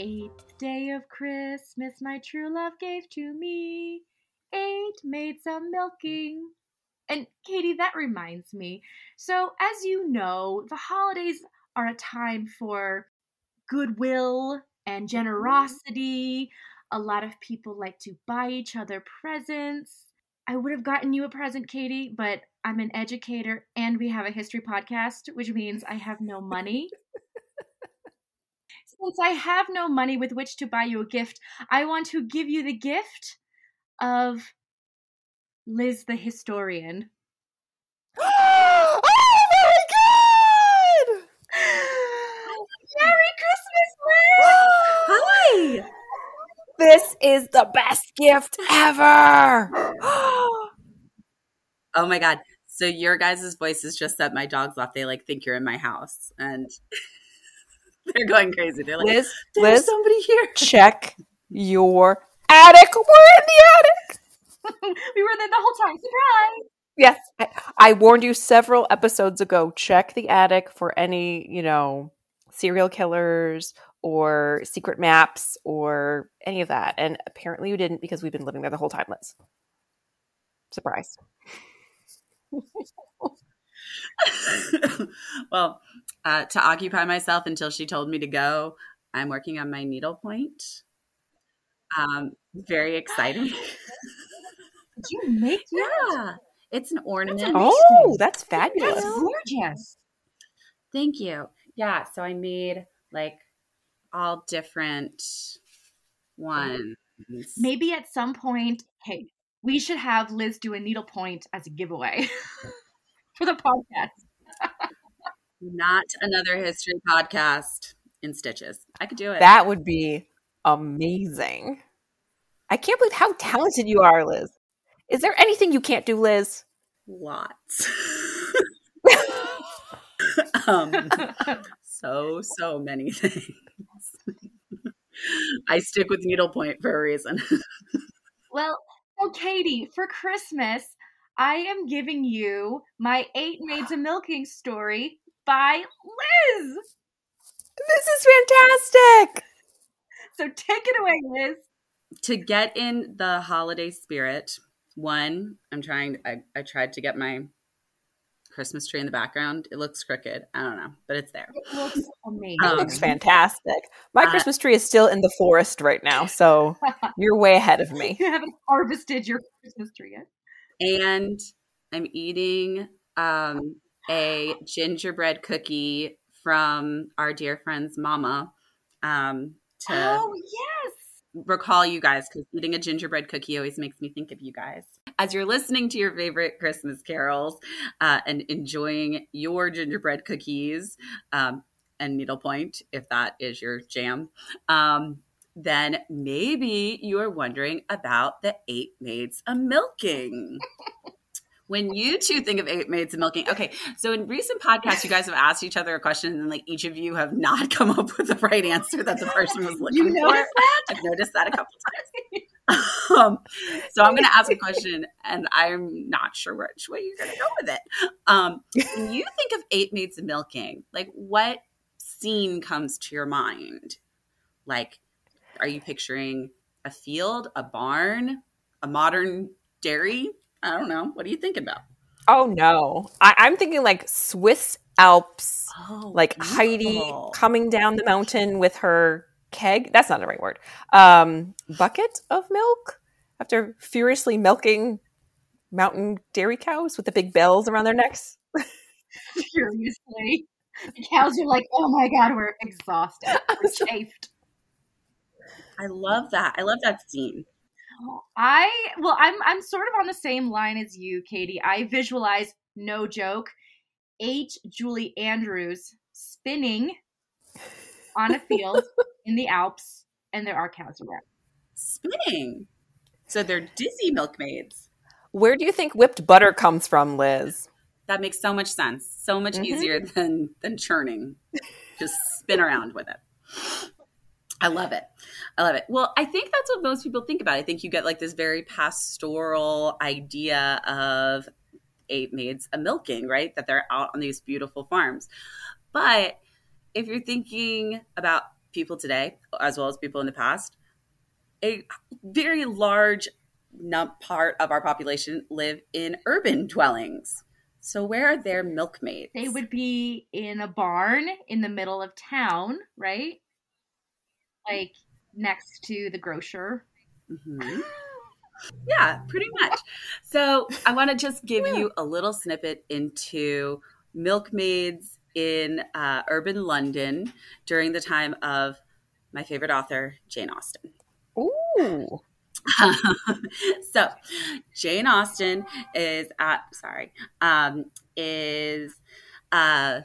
Eighth day of Christmas, my true love gave to me eight maids a milking. And Katie, that reminds me. So, as you know, the holidays are a time for goodwill and mm-hmm. generosity. A lot of people like to buy each other presents. I would have gotten you a present, Katie, but I'm an educator and we have a history podcast, which means I have no money. Since I have no money with which to buy you a gift, I want to give you the gift of Liz the historian. oh, very good! Merry Christmas, Liz! Hi. This is the best gift ever. Oh my god. So your guys' voices just set my dogs off. They like think you're in my house and they're going crazy. They're like, Liz, there's Liz, somebody here. check your attic. We're in the attic. we were there the whole time. Surprise! Yes, I, I warned you several episodes ago. Check the attic for any, you know, serial killers or secret maps or any of that. And apparently you didn't because we've been living there the whole time, Liz. Surprise. well, uh, to occupy myself until she told me to go, I'm working on my needlepoint. Um, very exciting. Did you make that? yeah, it's an ornament. amazing. Oh, that's fabulous. That's gorgeous. Thank you. Yeah, so I made like all different ones. Maybe at some point, hey, we should have Liz do a needlepoint as a giveaway for the podcast. Not another history podcast in stitches. I could do it. That would be amazing. I can't believe how talented you are, Liz. Is there anything you can't do, Liz? Lots. um, so so many things. I stick with needlepoint for a reason. well, so Katie, for Christmas, I am giving you my Eight Maids a Milking story by Liz. This is fantastic. So take it away, Liz. to get in the holiday spirit, one, I'm trying I, I tried to get my Christmas tree in the background. It looks crooked. I don't know, but it's there. It looks amazing. It Um, looks fantastic. My uh, Christmas tree is still in the forest right now, so you're way ahead of me. you haven't harvested your Christmas tree yet. And I'm eating um, a gingerbread cookie from our dear friend's mama um, to Oh yes. recall you guys because eating a gingerbread cookie always makes me think of you guys. As you're listening to your favorite Christmas carols uh, and enjoying your gingerbread cookies um, and needlepoint, if that is your jam, um, then maybe you are wondering about the eight maids a milking. when you two think of eight maids a milking, okay. So in recent podcasts, you guys have asked each other a question, and like each of you have not come up with the right answer that the person was looking You for. noticed that? I've noticed that a couple times. um, so I'm going to ask a question, and I'm not sure which way you're going to go with it. Um, when you think of eight maids of milking, like what scene comes to your mind? Like, are you picturing a field, a barn, a modern dairy? I don't know. What are you thinking about? Oh no, I- I'm thinking like Swiss Alps, Oh, like Heidi coming down the mountain with her keg. That's not the right word. Um, bucket of milk after furiously milking mountain dairy cows with the big bells around their necks. Furiously. The cows are like, oh my god, we're exhausted. We're chafed. I love that. I love that scene. I well, I'm I'm sort of on the same line as you, Katie. I visualize, no joke, H. Julie Andrews spinning on a field in the Alps, and there are cows around. Spinning. So they're dizzy milkmaids. Where do you think whipped butter comes from, Liz? That makes so much sense. So much Mhm. easier than than churning. Just spin around with it. I love it. I love it. Well, I think that's what most people think about. I think you get like this very pastoral idea of eight maids a milking, right? That they're out on these beautiful farms. But if you're thinking about people today, as well as people in the past, a very large part of our population live in urban dwellings. So where are their milkmaids? They would be in a barn in the middle of town, right? Like next to the grocer. Mm-hmm. yeah, pretty much. So I want to just give yeah. you a little snippet into milkmaids in uh, urban London during the time of my favorite author, Jane Austen. Ooh. so Jane Austen is at sorry um, is uh,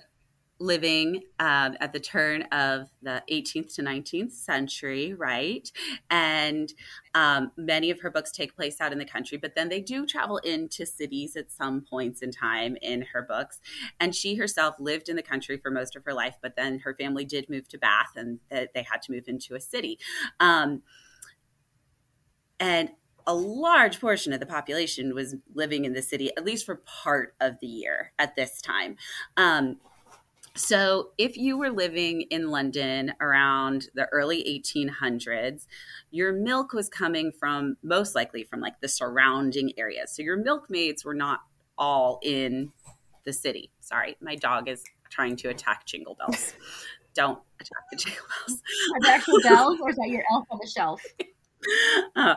living um, at the turn of the 18th to 19th century, right? And um, many of her books take place out in the country, but then they do travel into cities at some points in time in her books. And she herself lived in the country for most of her life, but then her family did move to Bath and they had to move into a city. Um, and a large portion of the population was living in the city, at least for part of the year at this time. Um, so, if you were living in London around the early 1800s, your milk was coming from most likely from like the surrounding areas. So, your milkmaids were not all in the city. Sorry, my dog is trying to attack Jingle Bells. Don't attack the Jingle Bells. Are there actual bells, or is that your elf on the shelf? Uh,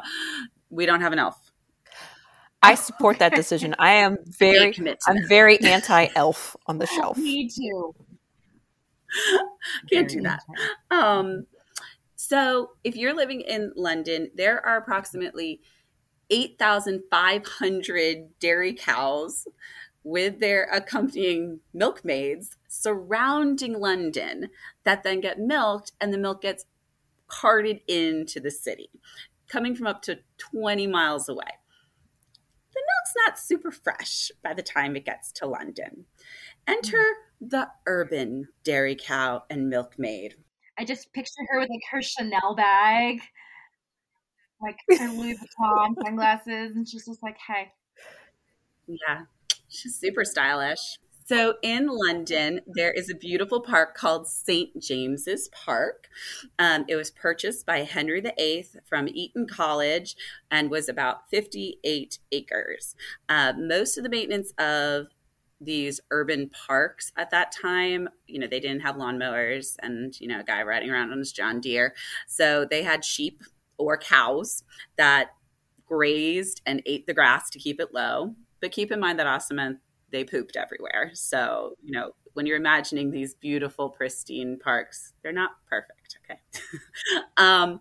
we don't have an elf. I support that decision. I am very, I'm very anti elf on the shelf. Me too. Can't do that. Um, so, if you're living in London, there are approximately 8,500 dairy cows with their accompanying milkmaids surrounding London that then get milked, and the milk gets carted into the city, coming from up to 20 miles away. Not super fresh by the time it gets to London. Enter mm. the urban dairy cow and milkmaid. I just picture her with like her Chanel bag, like her Louis Vuitton sunglasses, and she's just like, "Hey." Yeah, she's super stylish. So in London, there is a beautiful park called St. James's Park. Um, it was purchased by Henry VIII from Eton College and was about 58 acres. Uh, most of the maintenance of these urban parks at that time. You know, they didn't have lawnmowers and, you know, a guy riding around on his John Deere. So they had sheep or cows that grazed and ate the grass to keep it low. But keep in mind that meant they pooped everywhere. So, you know, when you're imagining these beautiful, pristine parks, they're not perfect. Okay. um,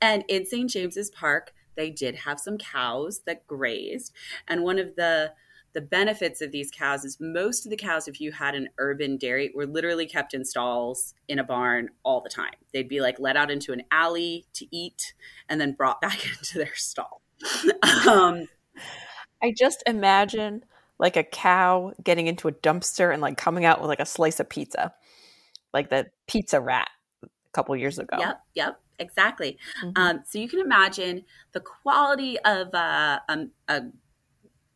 and in St. James's Park, they did have some cows that grazed. And one of the the benefits of these cows is most of the cows, if you had an urban dairy, were literally kept in stalls in a barn all the time. They'd be like let out into an alley to eat and then brought back into their stall. um, I just imagine like a cow getting into a dumpster and like coming out with like a slice of pizza, like the pizza rat a couple years ago. Yep, yep, exactly. Mm-hmm. Um, so you can imagine the quality of uh, um, a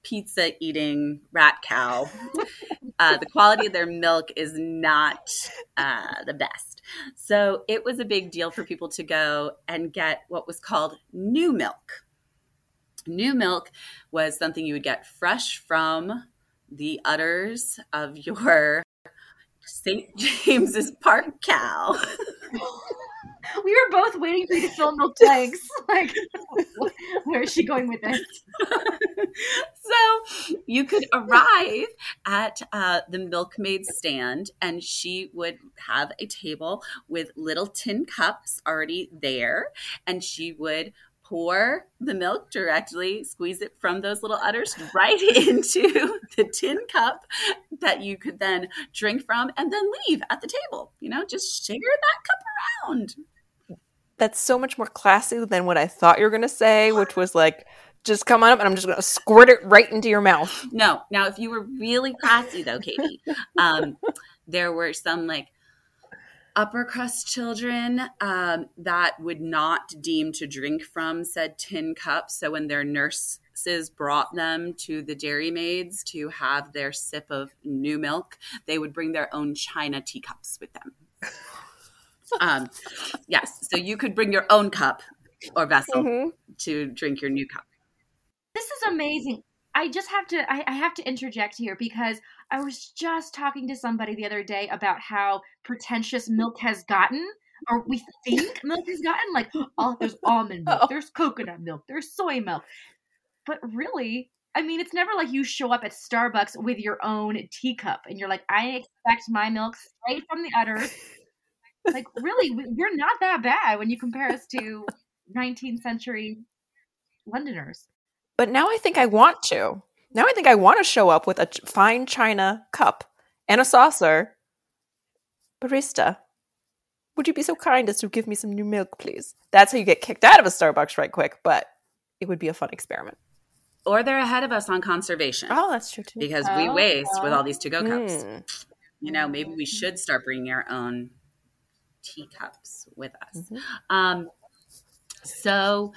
pizza eating rat cow. uh, the quality of their milk is not uh, the best. So it was a big deal for people to go and get what was called new milk. New milk was something you would get fresh from the udders of your St. James's Park cow. we were both waiting for you to fill the blanks. Like, where is she going with this? so you could arrive at uh, the milkmaid stand, and she would have a table with little tin cups already there, and she would pour the milk directly, squeeze it from those little udders right into the tin cup that you could then drink from and then leave at the table. You know, just shigger that cup around that's so much more classy than what I thought you were going to say, which was like, just come on up and I'm just going to squirt it right into your mouth. No. Now, if you were really classy, though, Katie, um, there were some like upper crust children um, that would not deem to drink from said tin cups. So when their nurses brought them to the dairy maids to have their sip of new milk, they would bring their own china teacups with them. um, yes, so you could bring your own cup or vessel Mhm. to drink your new cup. This is amazing. I just have to I, I have to interject here because I was just talking to somebody the other day about how pretentious milk has gotten, or we think milk has gotten. Like, oh, there's almond milk, Oh. there's coconut milk, there's soy milk. But really, I mean, it's never like you show up at Starbucks with your own teacup and you're like, I expect my milk straight from the udder. Like, really, we- we're not that bad when you compare us to 19th century Londoners. But now I think I want to. Now I think I want to show up with a fine china cup and a saucer. Barista, would you be so kind as to give me some new milk, please? That's how you get kicked out of a Starbucks right quick, but it would be a fun experiment. Or they're ahead of us on conservation Oh, that's true too. because we Oh, waste with all these to go cups. Mm. You know, maybe we should start bringing our own teacups with us. Mhm. Um, so,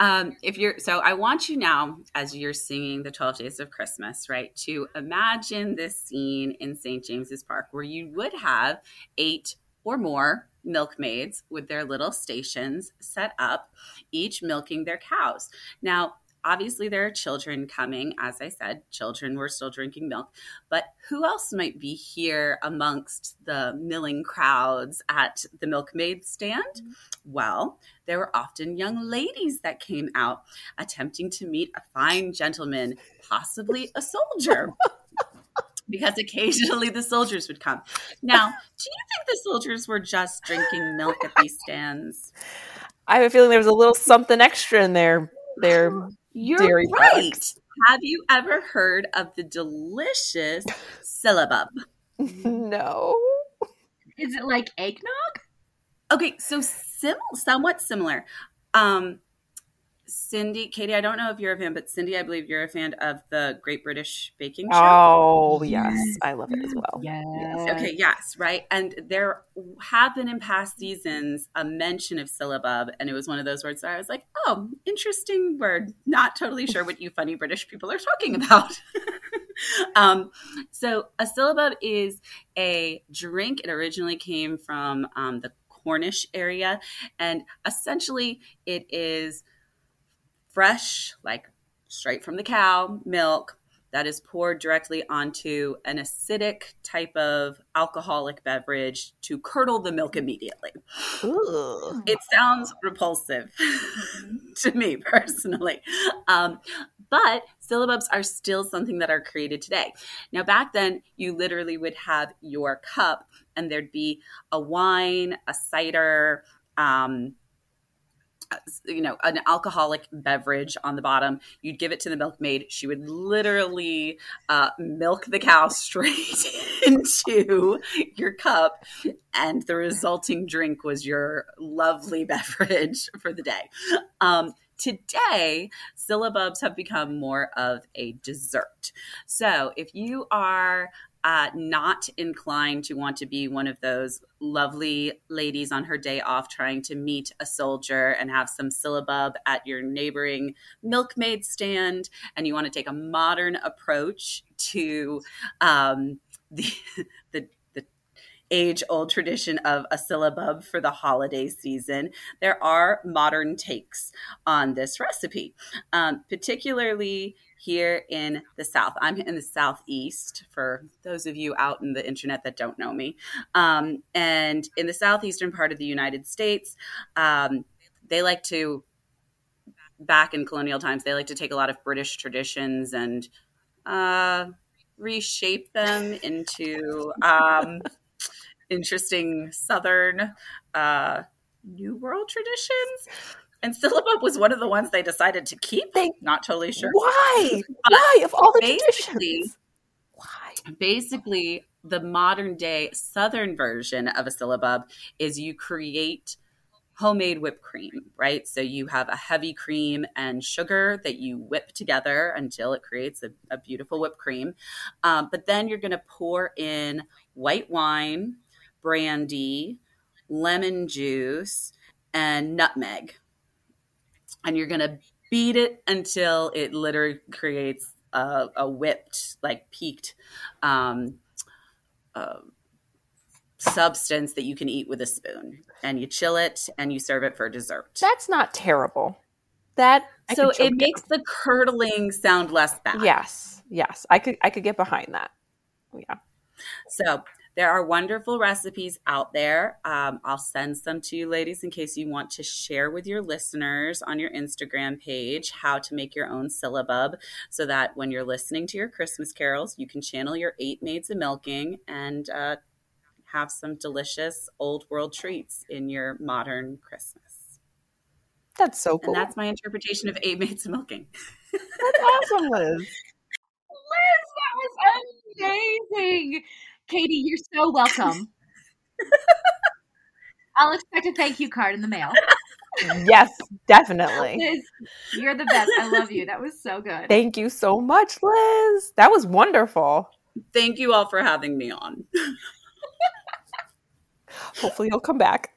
um, if you're, so I want you now, as you're singing the 12 Days of Christmas, right, to imagine this scene in St. James's Park where you would have eight or more milkmaids with their little stations set up, each milking their cows. Now, obviously, there are children coming. As I said, children were still drinking milk. But who else might be here amongst the milling crowds at the milkmaid stand? Mm-hmm. Well, there were often young ladies that came out attempting to meet a fine gentleman, possibly a soldier. Because occasionally the soldiers would come. Now, do you think the soldiers were just drinking milk at these stands? I have a feeling there was a little something extra in there. There. You're Dairy right. products. Have you ever heard of the delicious syllabub? no. Is it like eggnog? Okay, so sim- somewhat similar. Um, Cindy, Katie, I don't know if you're a fan, but Cindy, I believe you're a fan of the Great British Baking Show. Oh, yes. I love it as well. Yes. Okay, yes, right. And there have been in past seasons a mention of syllabub, and it was one of those words that I was like, oh, interesting word. Not totally sure what you funny British people are talking about. um, so, a syllabub is a drink. It originally came from um, the Cornish area, and essentially it is fresh, like straight from the cow, milk that is poured directly onto an acidic type of alcoholic beverage to curdle the milk immediately. Ooh. It sounds repulsive to me personally. Um, but syllabubs are still something that are created today. Now, back then, you literally would have your cup and there'd be a wine, a cider, um, you know, an alcoholic beverage on the bottom. You'd give it to the milkmaid. She would literally uh, milk the cow straight into your cup, and the resulting drink was your lovely beverage for the day. Um, today, syllabubs have become more of a dessert. So if you are uh, not inclined to want to be one of those lovely ladies on her day off trying to meet a soldier and have some syllabub at your neighboring milkmaid stand, and you want to take a modern approach to um, the, the age old tradition of a syllabub for the holiday season, there are modern takes on this recipe, um, particularly here in the South. I'm in the Southeast for those of you out in the internet that don't know me. Um, and in the Southeastern part of the United States, um, they like to, back in colonial times, they like to take a lot of British traditions and uh, reshape them into um, interesting Southern uh, New World traditions. And syllabub was one of the ones they decided to keep. They- Not totally sure. Why? Why? Of all the traditions. Why? basically the modern day southern version of a syllabub is you create homemade whipped cream right so you have a heavy cream and sugar that you whip together until it creates a, a beautiful whipped cream um, but then you're going to pour in white wine brandy lemon juice and nutmeg and you're going to beat it until it literally creates a, a whipped, like peaked um, uh, substance that you can eat with a spoon and you chill it and you serve it for dessert. That's not terrible. That I so it makes down. the curdling sound less bad. Yes. Yes. I could I could get behind that. Yeah. So there are wonderful recipes out there. Um, I'll send some to you, ladies, in case you want to share with your listeners on your Instagram page how to make your own syllabub so that when you're listening to your Christmas carols, you can channel your eight maids of milking and uh, have some delicious old world treats in your modern Christmas. That's so cool. And that's my interpretation of eight maids of milking. That's awesome, Liz. Liz, that was amazing. Katie, you're so welcome. I'll expect a thank you card in the mail. yes, definitely. Liz, you're the best. I love you. That was so good. Thank you so much, Liz. That was wonderful. Thank you all for having me on. Hopefully, you'll come back.